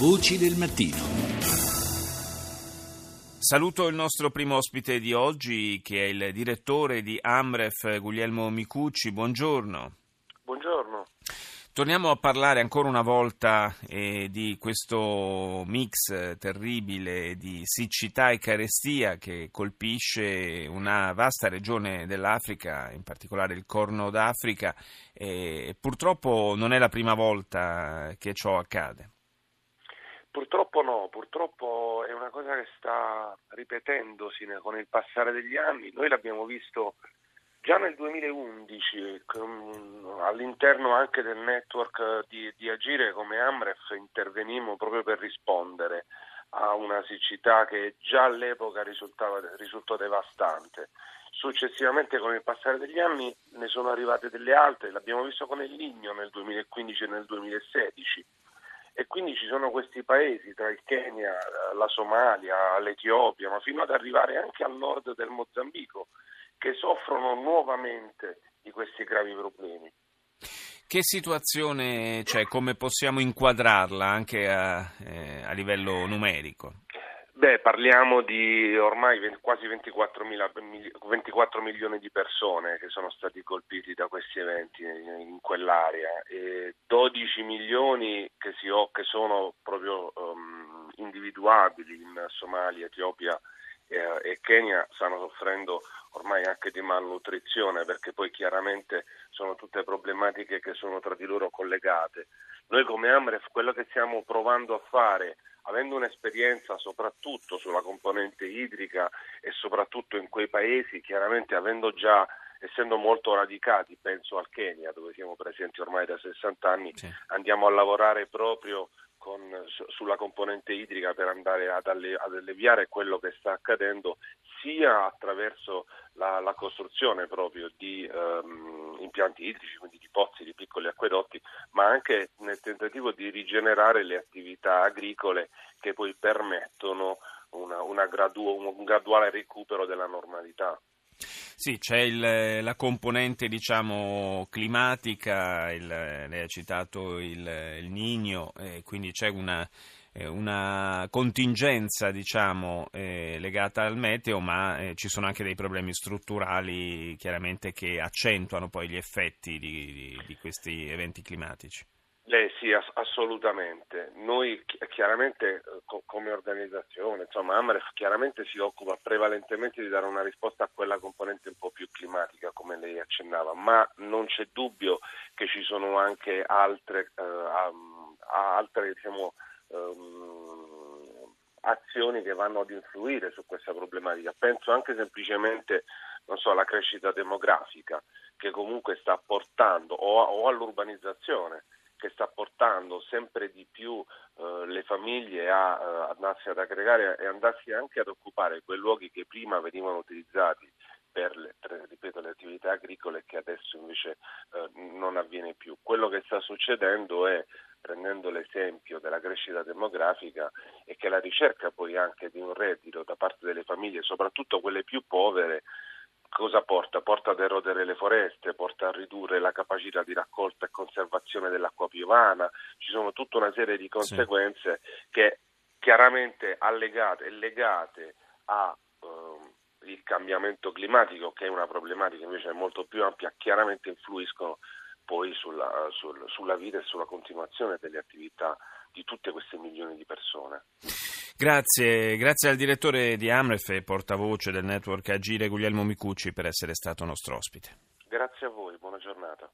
Voci del mattino. Saluto il nostro primo ospite di oggi, che è il direttore di Amref, Guglielmo Micucci. Buongiorno. Buongiorno. Torniamo a parlare ancora una volta eh, di questo mix terribile di siccità e carestia che colpisce una vasta regione dell'Africa, in particolare il Corno d'Africa, e purtroppo non è la prima volta che ciò accade. Purtroppo no, purtroppo è una cosa che sta ripetendosi con il passare degli anni. Noi l'abbiamo visto già nel 2011 all'interno anche del network di, di Agire come Amref intervenimmo proprio per rispondere a una siccità che già all'epoca risultò devastante. Successivamente con il passare degli anni ne sono arrivate delle altre, l'abbiamo visto con il Ligno nel 2015 e nel 2016 e quindi ci sono questi paesi tra il Kenya, la Somalia, l'Etiopia, ma fino ad arrivare anche al nord del Mozambico, che soffrono nuovamente di questi gravi problemi. Che situazione c'è? Come possiamo inquadrarla anche a, eh, a livello numerico? Beh, parliamo di ormai 20, quasi 24, mila, 24, milioni di persone che sono stati colpiti da questi eventi in quell'area e 12 milioni che, si, che sono proprio um, individuabili in Somalia, Etiopia e, e Kenya stanno soffrendo ormai anche di malnutrizione perché poi chiaramente sono tutte problematiche che sono tra di loro collegate. Noi come Amref quello che stiamo provando a fare avendo un'esperienza soprattutto sulla componente idrica e soprattutto in quei paesi, chiaramente avendo già essendo molto radicati, penso al Kenya dove siamo presenti ormai da 60 anni, sì. andiamo a lavorare proprio con, sulla componente idrica per andare ad, ad alleviare quello che sta accadendo sia attraverso la, la costruzione proprio di um, impianti idrici, quindi di pozzi, di piccoli acquedotti, ma anche nel tentativo di rigenerare le attività agricole che poi permettono una, una gradu- un graduale recupero della normalità. Sì, c'è il, la componente diciamo, climatica, il, lei ha citato il, il Nigno, eh, quindi c'è una, una contingenza diciamo, eh, legata al meteo, ma eh, ci sono anche dei problemi strutturali chiaramente che accentuano poi gli effetti di, di, di questi eventi climatici. Eh sì, ass- assolutamente. Noi chi- chiaramente eh, co- come organizzazione, insomma, Amref chiaramente si occupa prevalentemente di dare una risposta a quella componente un po' più climatica, come lei accennava, ma non c'è dubbio che ci sono anche altre, eh, altre diciamo, um, azioni che vanno ad influire su questa problematica. Penso anche semplicemente so, alla crescita demografica che comunque sta portando o, o all'urbanizzazione che sta portando sempre di più eh, le famiglie a eh, andarsi ad aggregare e andarsi anche ad occupare quei luoghi che prima venivano utilizzati per le, ripeto, le attività agricole che adesso invece eh, non avviene più. Quello che sta succedendo è prendendo l'esempio della crescita demografica e che la ricerca poi anche di un reddito da parte delle famiglie, soprattutto quelle più povere, cosa porta? Porta ad erodere le foreste, porta a ridurre la capacità di raccolta e conservazione dell'acqua piovana, ci sono tutta una serie di conseguenze sì. che chiaramente allegate e legate al ehm, cambiamento climatico, che è una problematica invece molto più ampia, chiaramente influiscono poi sulla, sul, sulla vita e sulla continuazione delle attività di tutte queste milioni di persone. Grazie, grazie al direttore di Amref e portavoce del network Agire Guglielmo Micucci per essere stato nostro ospite. Grazie a voi, buona giornata.